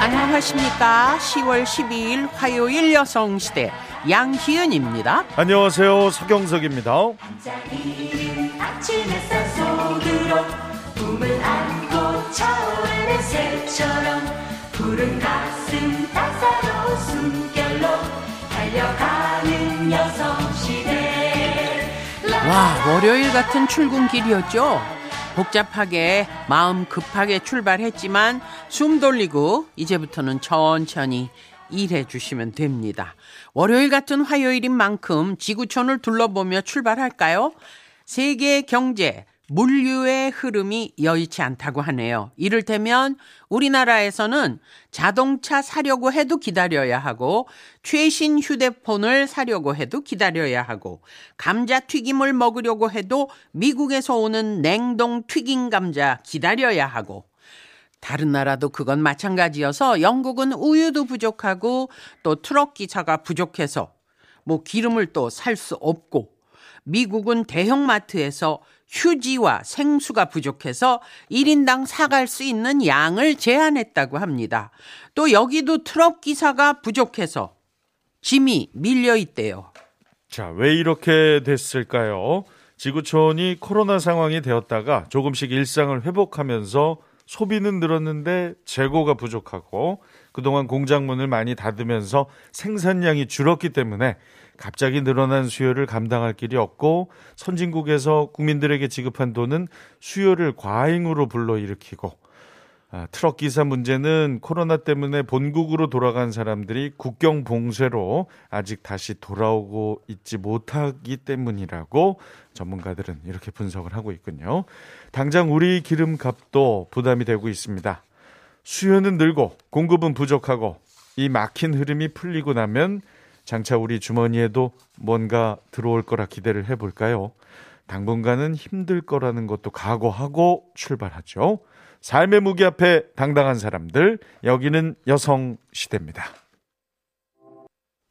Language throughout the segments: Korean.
안녕하십니까. 10월 12일 화요일 여성시대 양희은입니다. 안녕하세요. 서경석입니다. 푸른 가슴 따사로운 숨결로 달려가 와 월요일 같은 출근길이었죠 복잡하게 마음 급하게 출발했지만 숨 돌리고 이제부터는 천천히 일해 주시면 됩니다 월요일 같은 화요일인 만큼 지구촌을 둘러보며 출발할까요? 세계 경제 물류의 흐름이 여의치 않다고 하네요. 이를테면 우리나라에서는 자동차 사려고 해도 기다려야 하고 최신 휴대폰을 사려고 해도 기다려야 하고 감자튀김을 먹으려고 해도 미국에서 오는 냉동 튀김 감자 기다려야 하고 다른 나라도 그건 마찬가지여서 영국은 우유도 부족하고 또 트럭 기차가 부족해서 뭐 기름을 또 살 수 없고 미국은 대형마트에서 휴지와 생수가 부족해서 1인당 사갈 수 있는 양을 제한했다고 합니다. 또 여기도 트럭 기사가 부족해서 짐이 밀려 있대요. 자, 왜 이렇게 됐을까요? 지구촌이 코로나 상황이 되었다가 조금씩 일상을 회복하면서 소비는 늘었는데 재고가 부족하고 그동안 공장문을 많이 닫으면서 생산량이 줄었기 때문에 갑자기 늘어난 수요를 감당할 길이 없고 선진국에서 국민들에게 지급한 돈은 수요를 과잉으로 불러일으키고 아, 트럭 기사 문제는 코로나 때문에 본국으로 돌아간 사람들이 국경 봉쇄로 아직 다시 돌아오고 있지 못하기 때문이라고 전문가들은 이렇게 분석을 하고 있군요. 당장 우리 기름값도 부담이 되고 있습니다. 수요는 늘고 공급은 부족하고 이 막힌 흐름이 풀리고 나면 장차 우리 주머니에도 뭔가 들어올 거라 기대를 해볼까요? 당분간은 힘들 거라는 것도 각오하고 출발하죠. 삶의 무기 앞에 당당한 사람들, 여기는 여성 시대입니다.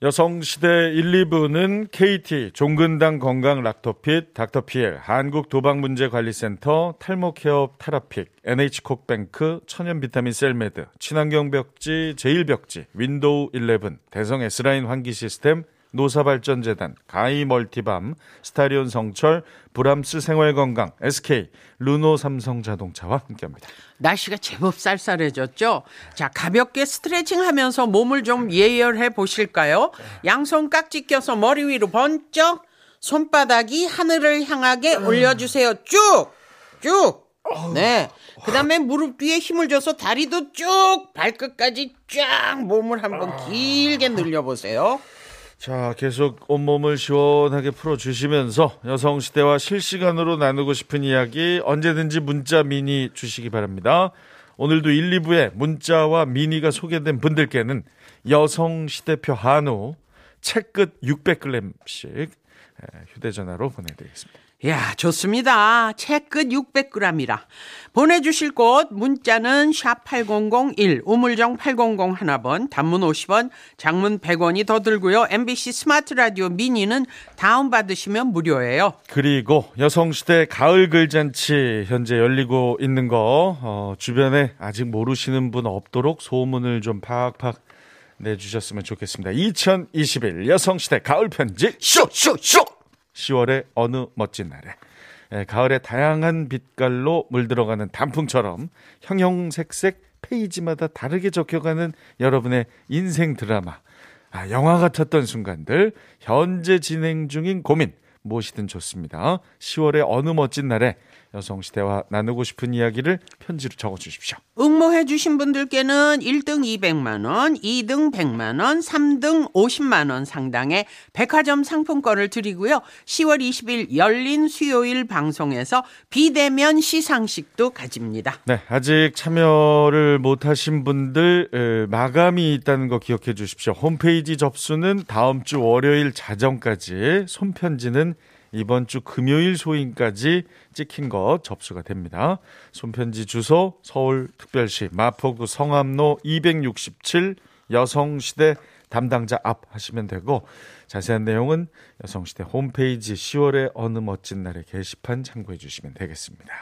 여성시대 1, 2부는 KT, 종근당 건강 락토핏, 닥터피엘, 한국도박문제관리센터, 탈모케어 테라픽, NH콕뱅크, 천연비타민 셀메드, 친환경벽지, 제일벽지, 윈도우 11, 대성 S라인 환기시스템, 노사발전재단, 가히 멀티밤, 스타리온 성철, 브람스 생활건강, SK, 르노 삼성자동차와 함께합니다. 날씨가 제법 쌀쌀해졌죠? 자, 가볍게 스트레칭 하면서 몸을 좀 예열해 보실까요? 양손 깍지 껴서 머리 위로 번쩍, 손바닥이 하늘을 향하게 올려주세요. 쭉! 쭉! 네. 그 다음에 무릎 뒤에 힘을 줘서 다리도 쭉, 발끝까지 쫙 몸을 한번 길게 늘려보세요. 자, 계속 온몸을 시원하게 풀어주시면서 여성시대와 실시간으로 나누고 싶은 이야기 언제든지 문자 미니 주시기 바랍니다. 오늘도 1, 2부에 문자와 미니가 소개된 분들께는 여성시대표 한우 채끝 600g씩 휴대전화로 보내드리겠습니다. 야, 좋습니다. 채끝 600g이라. 보내주실 곳 문자는 샵8001 우물정 800 하나번 단문 50원 장문 100원이 더 들고요. MBC 스마트 라디오 미니는 다운받으시면 무료예요. 그리고 여성시대 가을 글잔치 현재 열리고 있는 거 어, 주변에 아직 모르시는 분 없도록 소문을 좀 팍팍 내주셨으면 좋겠습니다. 2021 여성시대 가을 편지 쇼쇼쇼 10월의 어느 멋진 날에. 예, 가을의 다양한 빛깔로 물들어가는 단풍처럼 형형색색 페이지마다 다르게 적혀가는 여러분의 인생 드라마. 아, 영화 같았던 순간들 현재 진행 중인 고민 무엇이든 좋습니다. 10월의 어느 멋진 날에 여성시대와 나누고 싶은 이야기를 편지로 적어주십시오. 응모해 주신 분들께는 1등 200만 원, 2등 100만 원, 3등 50만 원 상당의 백화점 상품권을 드리고요. 10월 20일 열린 수요일 방송에서 비대면 시상식도 가집니다. 네, 아직 참여를 못하신 분들 마감이 있다는 거 기억해 주십시오. 홈페이지 접수는 다음 주 월요일 자정까지, 손편지는 이번 주 금요일 소인까지 찍힌 것 접수가 됩니다. 손편지 주소 서울특별시 마포구 성암로 267 여성시대 담당자 앞 하시면 되고 자세한 내용은 여성시대 홈페이지 10월의 어느 멋진 날의 게시판 참고해 주시면 되겠습니다.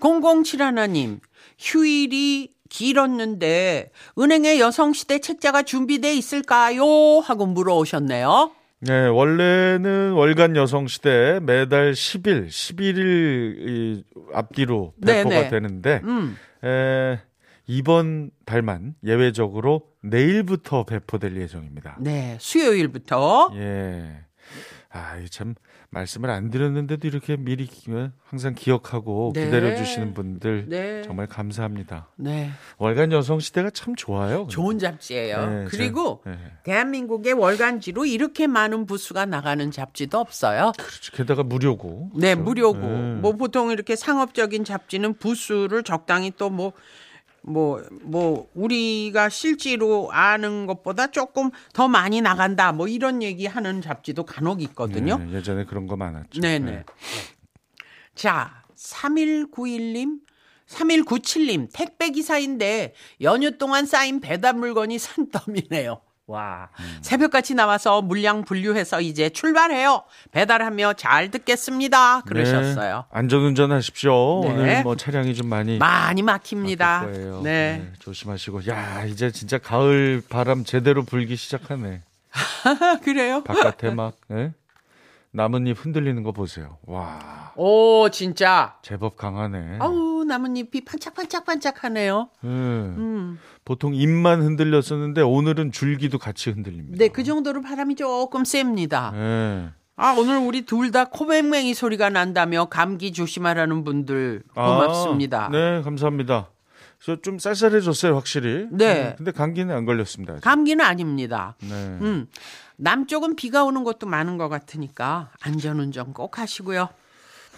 007 하나님, 휴일이 길었는데 은행에 여성시대 책자가 준비돼 있을까요? 하고 물어오셨네요. 네, 원래는 월간 여성시대 매달 10일, 11일 앞뒤로 배포가 네네. 되는데 음. 에, 이번 달만 예외적으로 내일부터 배포될 예정입니다. 네, 수요일부터. 예. 아, 이참 말씀을 안 드렸는데도 이렇게 미리 기- 항상 기억하고 네. 기다려 주시는 분들 네. 정말 감사합니다. 네. 월간 여성 시대가 참 좋아요. 좋은 잡지예요. 네, 그리고 제- 네. 대한민국의 월간지로 이렇게 많은 부수가 나가는 잡지도 없어요. 그렇죠. 게다가 무료고. 네, 그렇죠? 무료고. 네. 뭐 보통 이렇게 상업적인 잡지는 부수를 적당히 또뭐 뭐, 뭐, 우리가 실제로 아는 것보다 조금 더 많이 나간다. 뭐 이런 얘기 하는 잡지도 간혹 있거든요. 네, 예전에 그런 거 많았죠. 네네. 네. 자, 3191님, 3197님, 택배기사인데 연휴 동안 쌓인 배달 물건이 산더미네요. 와. 음. 새벽같이 나와서 물량 분류해서 이제 출발해요. 배달하며 잘 듣겠습니다. 그러셨어요. 네, 안전운전 하십시오. 네. 오늘 뭐 차량이 좀 많이 많이 막힙니다. 네. 네, 조심하시고. 야, 이제 진짜 가을 바람 제대로 불기 시작하네. 그래요? 바깥에 막 예? 나뭇잎 흔들리는 거 보세요. 와, 오, 진짜. 제법 강하네. 아우, 나뭇잎이 반짝반짝반짝하네요. 예. 음. 보통 잎만 흔들렸었는데 오늘은 줄기도 같이 흔들립니다. 네, 그 정도로 바람이 조금 셉니다. 예. 아, 오늘 우리 둘 다 코맹맹이 소리가 난다며 감기 조심하라는 분들 고맙습니다. 아, 네, 감사합니다. 그래서 좀 쌀쌀해졌어요, 확실히. 네. 음, 근데 감기는 안 걸렸습니다. 아직. 감기는 아닙니다. 네. 음. 남쪽은 비가 오는 곳도 많은 것 같으니까 안전운전 꼭 하시고요.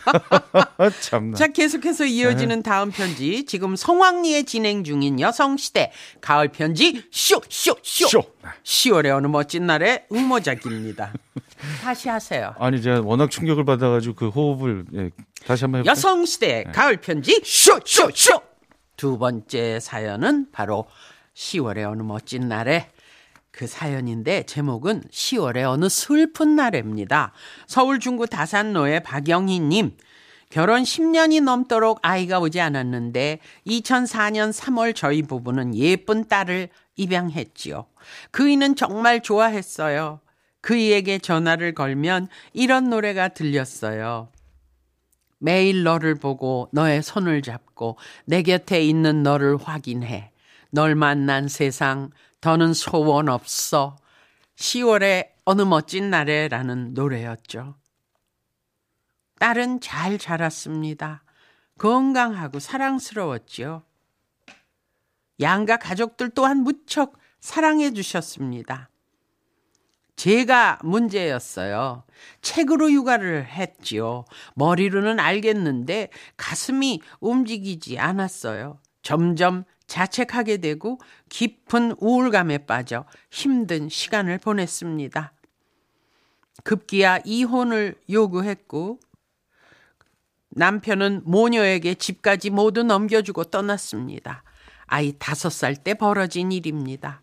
아, 참나. 자, 계속해서 이어지는 다음 편지. 지금 성황리에 진행 중인 여성시대 가을 편지 쇼, 쇼, 쇼. 쇼. 10월의 어느 멋진 날의 응모작입니다. 다시 하세요. 아니, 제가 워낙 충격을 받아가지고 그 호흡을, 예, 다시 한번 해볼까요? 여성시대 가을 편지 쇼, 쇼, 쇼. 두 번째 사연은 바로 10월의 어느 멋진 날에 그 사연인데 제목은 10월의 어느 슬픈 날입니다. 서울 중구 다산로의 박영희님. 결혼 10년이 넘도록 아이가 오지 않았는데 2004년 3월 저희 부부는 예쁜 딸을 입양했지요. 그이는 정말 좋아했어요. 그이에게 전화를 걸면 이런 노래가 들렸어요. 매일 너를 보고 너의 손을 잡고 내 곁에 있는 너를 확인해. 널 만난 세상 더는 소원 없어. 10월의 어느 멋진 날에라는 노래였죠. 딸은 잘 자랐습니다. 건강하고 사랑스러웠지요. 양가 가족들 또한 무척 사랑해 주셨습니다. 제가 문제였어요. 책으로 육아를 했지요. 머리로는 알겠는데 가슴이 움직이지 않았어요. 점점 자책하게 되고 깊은 우울감에 빠져 힘든 시간을 보냈습니다. 급기야 이혼을 요구했고 남편은 모녀에게 집까지 모두 넘겨주고 떠났습니다. 아이 다섯 살 때 벌어진 일입니다.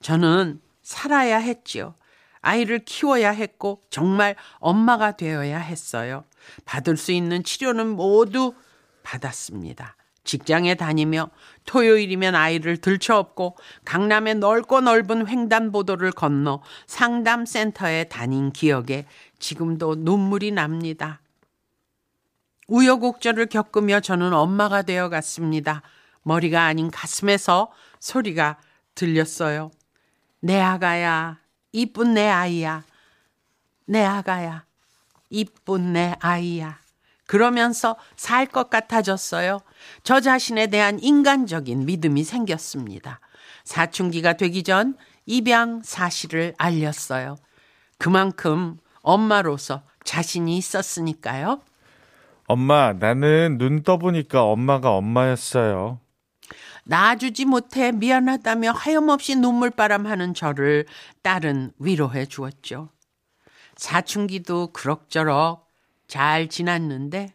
저는 살아야 했지요. 아이를 키워야 했고 정말 엄마가 되어야 했어요. 받을 수 있는 치료는 모두 받았습니다. 직장에 다니며 토요일이면 아이를 들쳐업고 강남의 넓고 넓은 횡단보도를 건너 상담센터에 다닌 기억에 지금도 눈물이 납니다. 우여곡절을 겪으며 저는 엄마가 되어 갔습니다. 머리가 아닌 가슴에서 소리가 들렸어요. 내 아가야, 이쁜 내 아이야. 내 아가야, 이쁜 내 아이야. 그러면서 살 것 같아졌어요. 저 자신에 대한 인간적인 믿음이 생겼습니다. 사춘기가 되기 전 입양 사실을 알렸어요. 그만큼 엄마로서 자신이 있었으니까요. 엄마, 나는 눈 떠보니까 엄마가 엄마였어요. 낳아주지 못해 미안하다며 하염없이 눈물바람 하는 저를 딸은 위로해 주었죠. 사춘기도 그럭저럭 잘 지났는데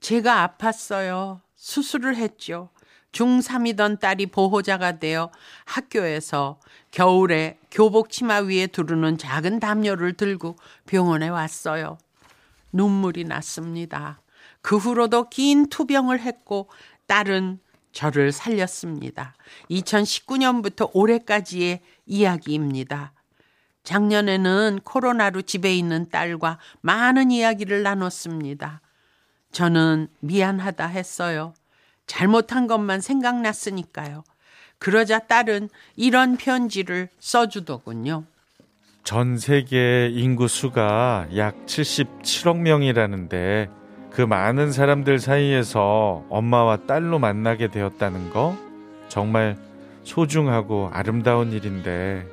제가 아팠어요. 수술을 했죠. 중3이던 딸이 보호자가 되어 학교에서 겨울에 교복 치마 위에 두르는 작은 담요를 들고 병원에 왔어요. 눈물이 났습니다. 그 후로도 긴 투병을 했고 딸은 저를 살렸습니다. 2019년부터 올해까지의 이야기입니다. 작년에는 코로나로 집에 있는 딸과 많은 이야기를 나눴습니다. 저는 미안하다 했어요. 잘못한 것만 생각났으니까요. 그러자 딸은 이런 편지를 써주더군요. 전 세계 인구 수가 약 77억 명이라는데 그 많은 사람들 사이에서 엄마와 딸로 만나게 되었다는 거 정말 소중하고 아름다운 일인데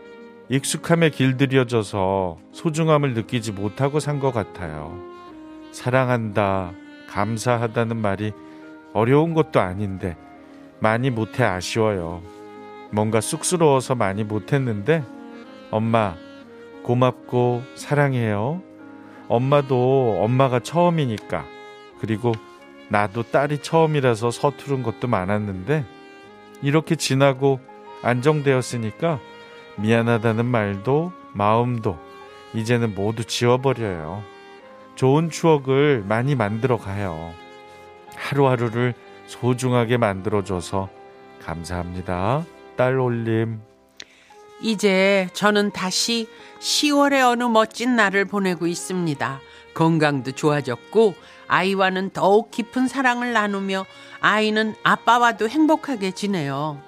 익숙함에 길들여져서 소중함을 느끼지 못하고 산 것 같아요. 사랑한다, 감사하다는 말이 어려운 것도 아닌데 많이 못해 아쉬워요. 뭔가 쑥스러워서 많이 못했는데 엄마 고맙고 사랑해요. 엄마도 엄마가 처음이니까 그리고 나도 딸이 처음이라서 서투른 것도 많았는데 이렇게 지나고 안정되었으니까 미안하다는 말도 마음도 이제는 모두 지워버려요. 좋은 추억을 많이 만들어 가요. 하루하루를 소중하게 만들어줘서 감사합니다. 딸 올림. 이제 저는 다시 10월의 어느 멋진 날을 보내고 있습니다. 건강도 좋아졌고 아이와는 더욱 깊은 사랑을 나누며 아이는 아빠와도 행복하게 지내요.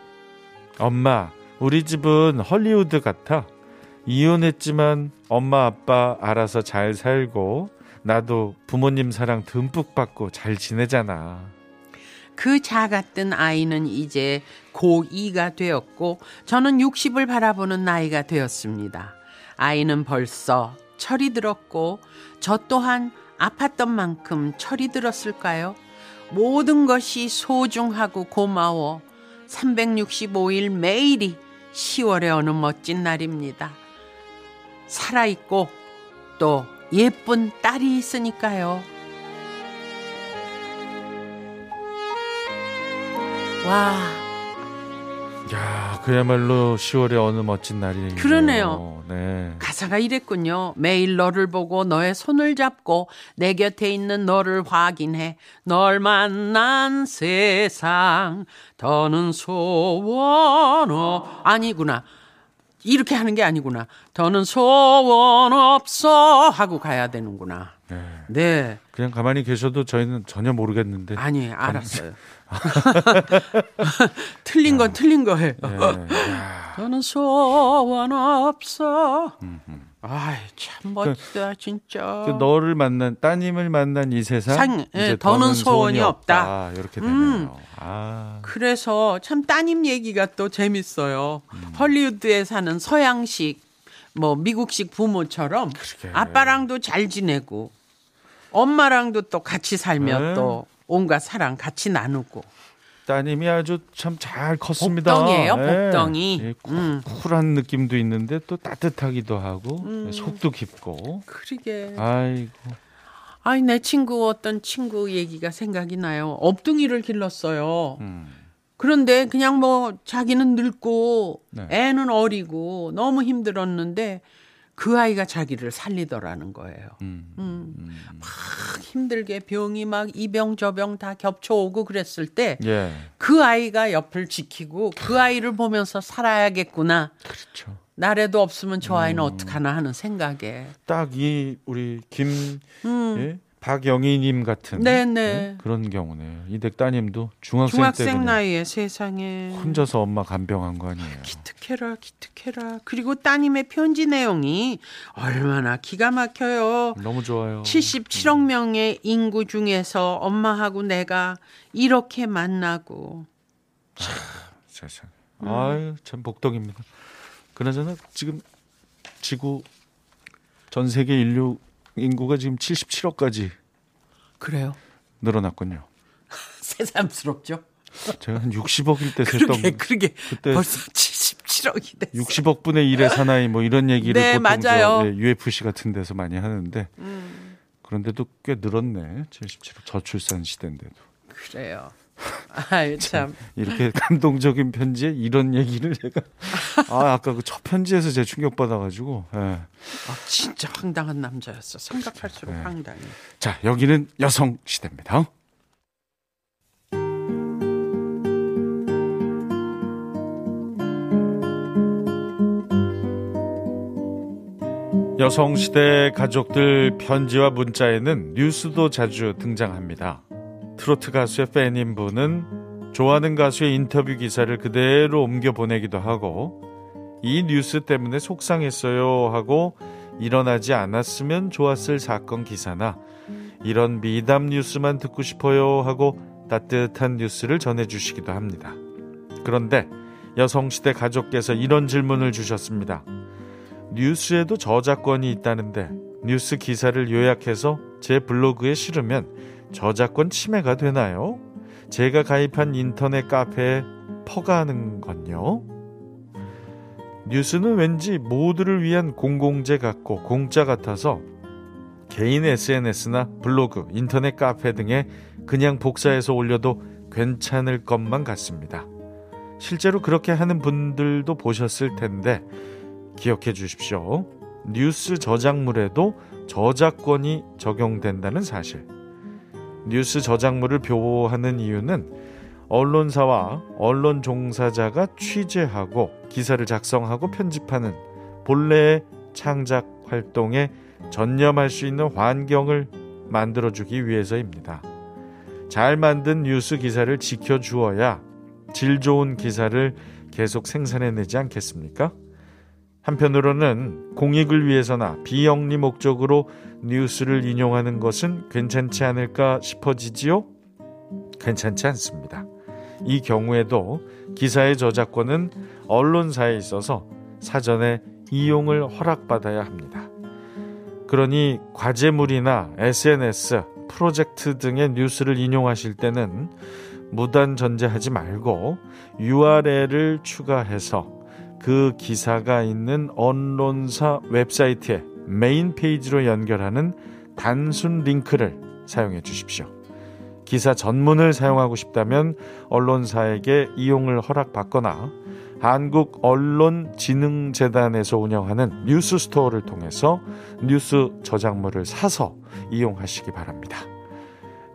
엄마, 우리 집은 헐리우드 같아. 이혼했지만 엄마 아빠 알아서 잘 살고 나도 부모님 사랑 듬뿍 받고 잘 지내잖아. 그 작았던 아이는 이제 고2가 되었고 저는 60을 바라보는 나이가 되었습니다. 아이는 벌써 철이 들었고 저 또한 아팠던 만큼 철이 들었을까요? 모든 것이 소중하고 고마워 365일 매일이 10월의 어느 멋진 날입니다. 살아있고 또 예쁜 딸이 있으니까요. 와, 야, 그야말로 10월의 어느 멋진 날이네요. 그러네요. 네. 가사가 이랬군요. 매일 너를 보고 너의 손을 잡고 내 곁에 있는 너를 확인해. 널 만난 세상 더는 소원 없 아니구나. 이렇게 하는 게 아니구나. 더는 소원 없어 하고 가야 되는구나. 네. 네. 그냥 가만히 계셔도 저희는 전혀 모르겠는데. 아니, 알았어요. 틀린 건 틀린 거예요. 네. 야, 저는 소원 없어. 아이, 참 멋지다, 진짜. 그 너를 만난 따님을 만난 이 세상 상- 예, 더는 소원이 없다. 이렇게 음. 되네요. 아, 그래서 참 따님 얘기가 또 재밌어요. 헐리우드에 사는 서양식, 뭐 미국식 부모처럼 그러게. 아빠랑도 잘 지내고 엄마랑도 또 같이 살면 네. 또 온갖 사랑 같이 나누고 따님이 아주 참 잘 컸습니다. 복덩이에요, 예. 복덩이. 예, 쿨- 음. 쿨한 느낌도 있는데 또 따뜻하기도 하고 예, 속도 깊고. 그러게. 아이고. 아니 내 친구 어떤 친구 얘기가 생각이 나요. 업둥이를 길렀어요. 음. 그런데 그냥 뭐 자기는 늙고 네. 애는 어리고 너무 힘들었는데 그 아이가 자기를 살리더라는 거예요. 음. 음. 막 힘들게 병이 막 이 병 저 병 다 겹쳐오고 그랬을 때그 예. 아이가 옆을 지키고 그 아이를 보면서 살아야겠구나. 그렇죠. 나라도 없으면 저 아이는 음. 어떡하나 하는 생각에. 딱 이 우리 김 음. 예? 박영희님 같은 네네. 예? 그런 경우네요. 이댁 따님도 중학생, 때 중학생 나이에 세상에. 혼자서 엄마 간병한 거 아니에요. 기특해라 기특해라. 그리고 따님의 편지 내용이 얼마나 기가 막혀요. 너무 좋아요. 77억 명의 인구 중에서 엄마하고 내가 이렇게 만나고 세상. 음. 아유 참 복덩입니다. 그나저나 지금 지구 전 세계 인류 인구가 지금 77억까지 그래요. 늘어났군요. 새삼스럽죠. 제가 한 60억일 때 그러게 셌던 그러게 그때 벌써 77억이 됐어. 60억 분의 1의 사나이 뭐 이런 얘기를 네, 보통 맞아요. 저, 예, UFC 같은 데서 많이 하는데 음, 그런데도 꽤 늘었네. 77억 저출산 시대인데도. 그래요. 아유 참. 이렇게 감동적인 편지에 이런 얘기를 제가 아 아까 그 첫 편지에서 제 충격 받아가지고. 예. 아, 진짜 황당한 남자였어. 생각할수록 네. 황당해. 자 여기는 여성 시대입니다. 여성 시대 가족들 편지와 문자에는 뉴스도 자주 등장합니다. 트로트 가수의 팬인 분은 좋아하는 가수의 인터뷰 기사를 그대로 옮겨 보내기도 하고 이 뉴스 때문에 속상했어요 하고 일어나지 않았으면 좋았을 사건 기사나 이런 미담 뉴스만 듣고 싶어요 하고 따뜻한 뉴스를 전해주시기도 합니다. 그런데 여성시대 가족께서 이런 질문을 주셨습니다. 뉴스에도 저작권이 있다는데 뉴스 기사를 요약해서 제 블로그에 실으면 저작권 침해가 되나요? 제가 가입한 인터넷 카페에 퍼가는 건요? 뉴스는 왠지 모두를 위한 공공재 같고 공짜 같아서 개인 SNS나 블로그, 인터넷 카페 등에 그냥 복사해서 올려도 괜찮을 것만 같습니다. 실제로 그렇게 하는 분들도 보셨을 텐데 기억해 주십시오. 뉴스 저작물에도 저작권이 적용된다는 사실. 뉴스 저작물을 보호하는 이유는 언론사와 언론 종사자가 취재하고 기사를 작성하고 편집하는 본래의 창작 활동에 전념할 수 있는 환경을 만들어주기 위해서입니다. 잘 만든 뉴스 기사를 지켜주어야 질 좋은 기사를 계속 생산해내지 않겠습니까? 한편으로는 공익을 위해서나 비영리 목적으로 뉴스를 인용하는 것은 괜찮지 않을까 싶어지지요? 괜찮지 않습니다. 이 경우에도 기사의 저작권은 언론사에 있어서 사전에 이용을 허락받아야 합니다. 그러니 과제물이나 SNS, 프로젝트 등의 뉴스를 인용하실 때는 무단 전제하지 말고 URL을 추가해서 그 기사가 있는 언론사 웹사이트에 메인 페이지로 연결하는 단순 링크를 사용해 주십시오. 기사 전문을 사용하고 싶다면 언론사에게 이용을 허락받거나 한국 언론진흥재단에서 운영하는 뉴스 스토어를 통해서 뉴스 저작물을 사서 이용하시기 바랍니다.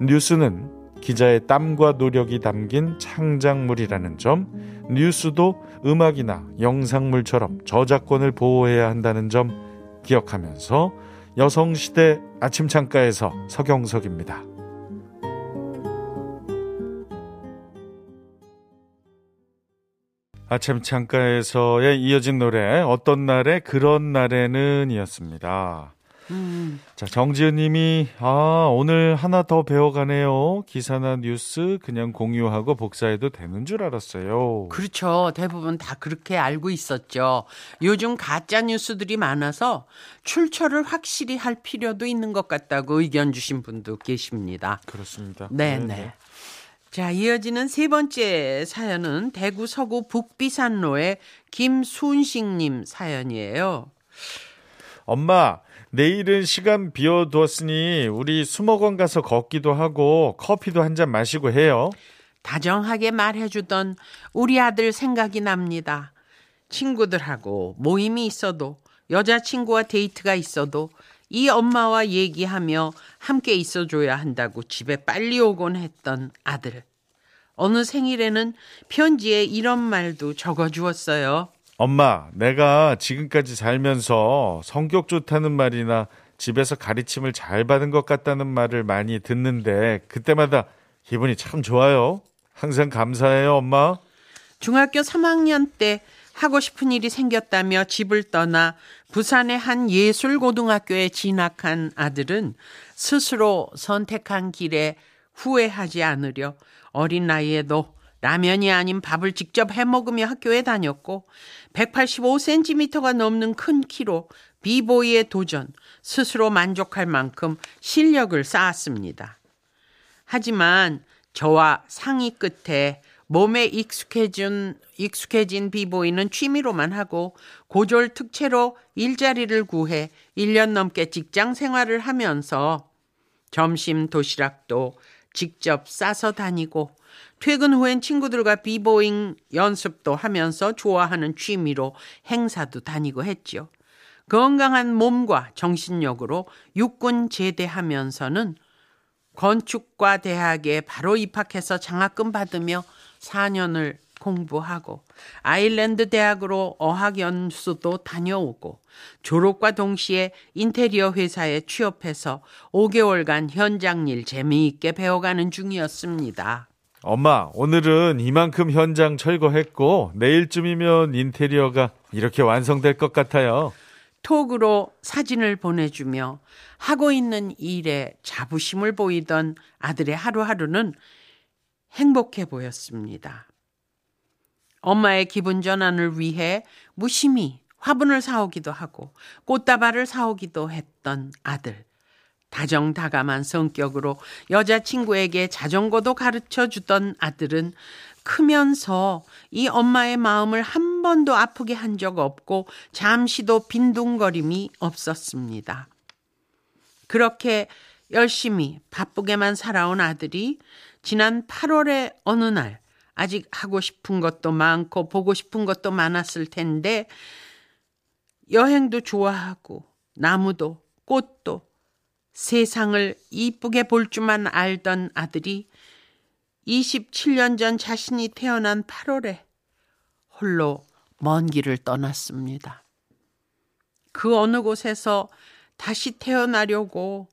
뉴스는 기자의 땀과 노력이 담긴 창작물이라는 점, 뉴스도 음악이나 영상물처럼 저작권을 보호해야 한다는 점 기억하면서 여성시대 아침 창가에서 서경석입니다. 아침 창가에서의 이어진 노래 어떤 날에 그런 날에는 이었습니다. 음, 자, 정지은 님이, 아, 오늘 하나 더 배워가네요. 기사나 뉴스 그냥 공유하고 복사해도 되는 줄 알았어요. 그렇죠. 대부분 다 그렇게 알고 있었죠. 요즘 가짜 뉴스들이 많아서 출처를 확실히 할 필요도 있는 것 같다고 의견 주신 분도 계십니다. 그렇습니다. 네, 네. 자, 이어지는 세 번째 사연은 대구 서구 북비산로의 김순식님 사연이에요. 엄마, 내일은 시간 비워두었으니 우리 수목원 가서 걷기도 하고 커피도 한 잔 마시고 해요. 다정하게 말해주던 우리 아들 생각이 납니다. 친구들하고 모임이 있어도 여자친구와 데이트가 있어도 이 엄마와 얘기하며 함께 있어줘야 한다고 집에 빨리 오곤 했던 아들. 어느 생일에는 편지에 이런 말도 적어주었어요. 엄마, 내가 지금까지 살면서 성격 좋다는 말이나 집에서 가르침을 잘 받은 것 같다는 말을 많이 듣는데 그때마다 기분이 참 좋아요. 항상 감사해요, 엄마. 중학교 3학년 때 하고 싶은 일이 생겼다며 집을 떠나 부산의 한 예술고등학교에 진학한 아들은 스스로 선택한 길에 후회하지 않으려 어린 나이에도 라면이 아닌 밥을 직접 해 먹으며 학교에 다녔고 185cm가 넘는 큰 키로 비보이의 도전 스스로 만족할 만큼 실력을 쌓았습니다. 하지만 저와 상의 끝에 몸에 익숙해진, 익숙해진 비보이는 취미로만 하고 고졸 특채로 일자리를 구해 1년 넘게 직장 생활을 하면서 점심 도시락도 직접 싸서 다니고 퇴근 후엔 친구들과 비보잉 연습도 하면서 좋아하는 취미로 행사도 다니고 했죠. 건강한 몸과 정신력으로 육군 제대하면서는 건축과 대학에 바로 입학해서 장학금 받으며 4년을 공부하고 아일랜드 대학으로 어학 연수도 다녀오고 졸업과 동시에 인테리어 회사에 취업해서 5개월간 현장 일 재미있게 배워가는 중이었습니다. 엄마, 오늘은 이만큼 현장 철거했고 내일쯤이면 인테리어가 이렇게 완성될 것 같아요. 톡으로 사진을 보내주며 하고 있는 일에 자부심을 보이던 아들의 하루하루는 행복해 보였습니다. 엄마의 기분 전환을 위해 무심히 화분을 사오기도 하고 꽃다발을 사오기도 했던 아들. 다정다감한 성격으로 여자친구에게 자전거도 가르쳐 주던 아들은 크면서 이 엄마의 마음을 한 번도 아프게 한 적 없고 잠시도 빈둥거림이 없었습니다. 그렇게 열심히 바쁘게만 살아온 아들이 지난 8월의 어느 날 아직 하고 싶은 것도 많고 보고 싶은 것도 많았을 텐데 여행도 좋아하고 나무도 꽃도 세상을 이쁘게 볼 줄만 알던 아들이 27년 전 자신이 태어난 8월에 홀로 먼 길을 떠났습니다. 그 어느 곳에서 다시 태어나려고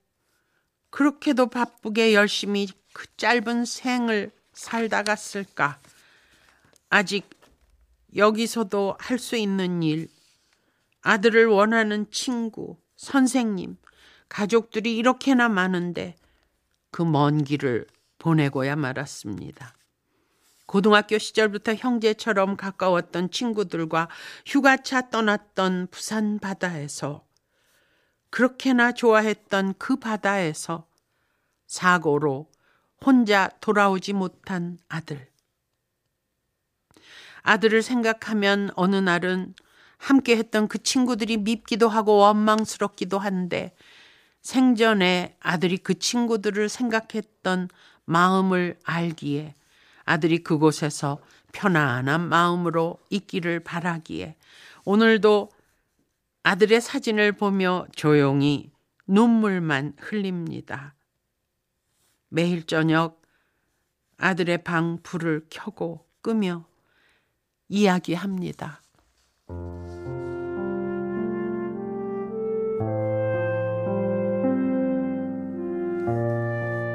그렇게도 바쁘게 열심히 그 짧은 생을 살다 갔을까? 아직 여기서도 할 수 있는 일, 아들을 원하는 친구, 선생님, 가족들이 이렇게나 많은데 그 먼 길을 보내고야 말았습니다. 고등학교 시절부터 형제처럼 가까웠던 친구들과 휴가차 떠났던 부산 바다에서 그렇게나 좋아했던 그 바다에서 사고로 혼자 돌아오지 못한 아들. 아들을 생각하면 어느 날은 함께 했던 그 친구들이 밉기도 하고 원망스럽기도 한데 생전에 아들이 그 친구들을 생각했던 마음을 알기에 아들이 그곳에서 편안한 마음으로 있기를 바라기에 오늘도 아들의 사진을 보며 조용히 눈물만 흘립니다. 매일 저녁 아들의 방 불을 켜고 끄며 이야기합니다.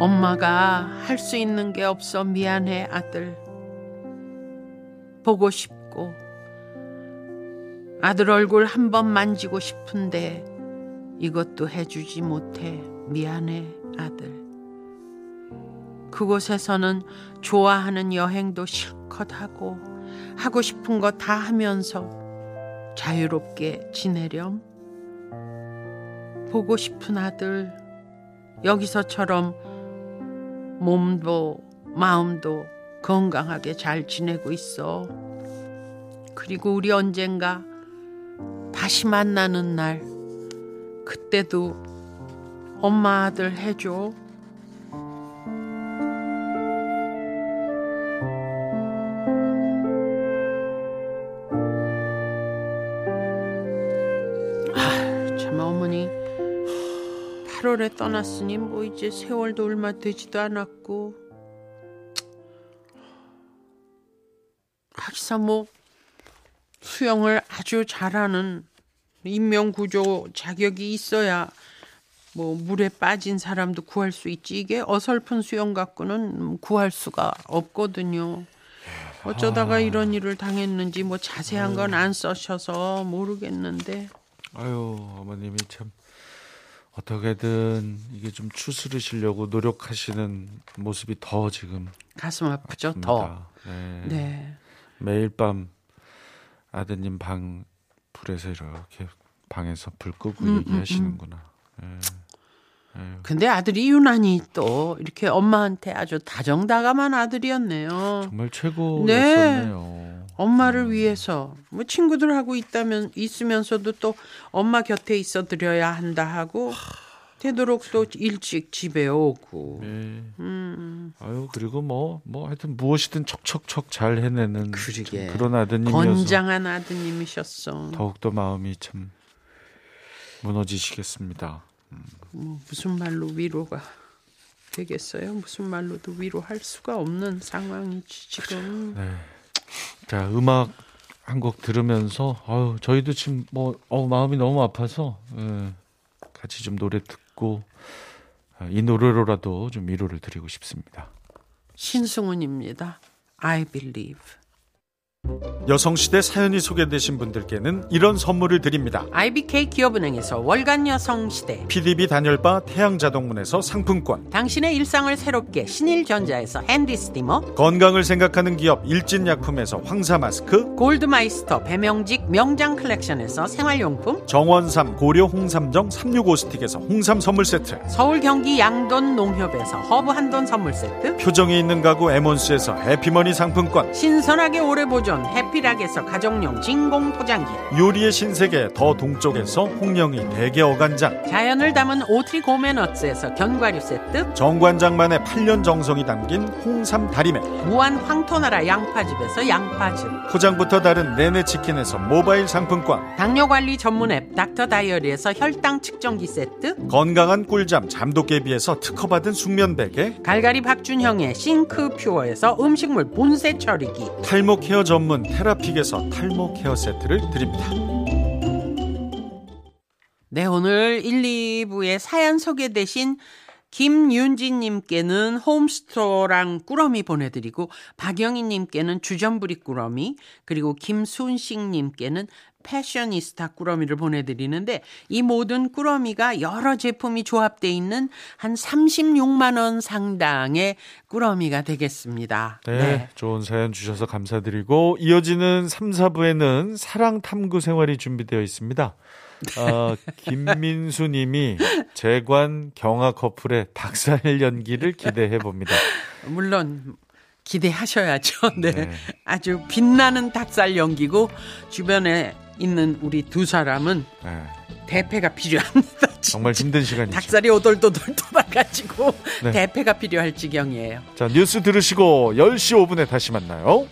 엄마가 할 수 있는 게 없어 미안해, 아들. 보고 싶고, 아들 얼굴 한 번 만지고 싶은데, 이것도 해주지 못해 미안해, 아들. 그곳에서는 좋아하는 여행도 실컷 하고, 하고 싶은 거 다 하면서 자유롭게 지내렴. 보고 싶은 아들, 여기서처럼 몸도 마음도 건강하게 잘 지내고 있어. 그리고 우리 언젠가 다시 만나는 날, 그때도 엄마 아들 해줘. 8월에 떠났으니 뭐 이제 세월도 얼마 되지도 않았고. 하기사 뭐 수영을 아주 잘하는 인명구조 자격이 있어야 뭐 물에 빠진 사람도 구할 수 있지. 이게 어설픈 수영 갖고는 구할 수가 없거든요. 어쩌다가 이런 일을 당했는지 뭐 자세한 건 안 써셔서 모르겠는데. 아유, 어머님이 참 어떻게든 이게 좀 추스르시려고 노력하시는 모습이 더 지금 가슴 아프죠 더. 아픕니다. 네. 네. 매일 밤 아드님 방 불에서 이렇게 방에서 불 끄고 음, 얘기하시는구나. 예. 근데 아들이 유난히 또 이렇게 엄마한테 아주 다정다감한 아들이었네요. 정말 최고였었네요. 엄마를 위해서 뭐 친구들하고 있다면 있으면서도 또 엄마 곁에 있어 드려야 한다 하고 되도록 또 일찍 집에 오고. 네. 음, 아유 그리고 뭐뭐 하여튼 무엇이든 척척척 잘 해내는 그런 아드님이어서 건장한 아드님이셨어. 더욱 더 마음이 참 무너지시겠습니다. 뭐 무슨 말로 위로가 되겠어요? 무슨 말로도 위로할 수가 없는 상황이지 지금. 네. 자 음악 한 곡 들으면서 아유 저희도 지금 뭐 어, 마음이 너무 아파서 예, 같이 좀 노래 듣고 아, 이 노래로라도 좀 위로를 드리고 싶습니다. 신승훈입니다. I believe. 여성시대 사연이 소개되신 분들께는 이런 선물을 드립니다. IBK 기업은행에서 월간 여성 시대. PDB 단열바 태양자동문에서 상품권 당신의 일상을 새롭게 신일전자에서 핸디 스티머. 건강을 생각하는 기업 일진약품에서 황사 마스크 골드마이스터 배명직 명장 컬렉션에서 생활용품. 정원삼 고려 홍삼정 365스틱에서 홍삼 선물 세트 서울 경기 양돈 농협에서 허브 한돈 선물 세트. 표정이 있는 가구 에몬스에서 해피머니 상품권 신선하게 오래 보존 해피락에서 가정용 진공 포장기. 요리의 신세계 더 동쪽에서 홍영이 대게 어간장 자연을 담은 오트리 고메너츠에서 견과류 세트. 정관장만의 8년 정성이 담긴 홍삼 다리매 무한 황토나라 양파즙에서 양파즙. 포장부터 다른 네네 치킨에서 모바일 상품권 당뇨관리 전문 앱 닥터 다이어리에서 혈당 측정기 세트. 건강한 꿀잠 잠도깨비에서 특허받은 숙면 베개 갈갈이 박준형의 싱크 퓨어에서 음식물 분쇄 처리기. 탈모 케어 전문 테라픽에서 탈모 케어 세트를 드립니다. 네, 오늘 1, 2부에 사연 소개되신 김윤지님께는 홈스토어랑 꾸러미 보내드리고 박영희님께는 주전부리 꾸러미 그리고 김순식님께는 패셔니스타 꾸러미를 보내드리는데 이 모든 꾸러미가 여러 제품이 조합돼 있는 한 36만 원 상당의 꾸러미가 되겠습니다. 네, 좋은 사연 주셔서 감사드리고 이어지는 3, 4부에는 사랑 탐구 생활이 준비되어 있습니다. 어, 김민수 님이 재관 경화 커플의 닭살 연기를 기대해 봅니다. 물론 기대하셔야죠. 네. 네. 아주 빛나는 닭살 연기고 주변에 있는 우리 두 사람은 네, 대패가 필요합니다. 진짜. 정말 힘든 시간이죠. 닭살이 오돌도돌 돌아가지고 네. 대패가 필요할 지경이에요. 자, 뉴스 들으시고 10시 5분에 다시 만나요.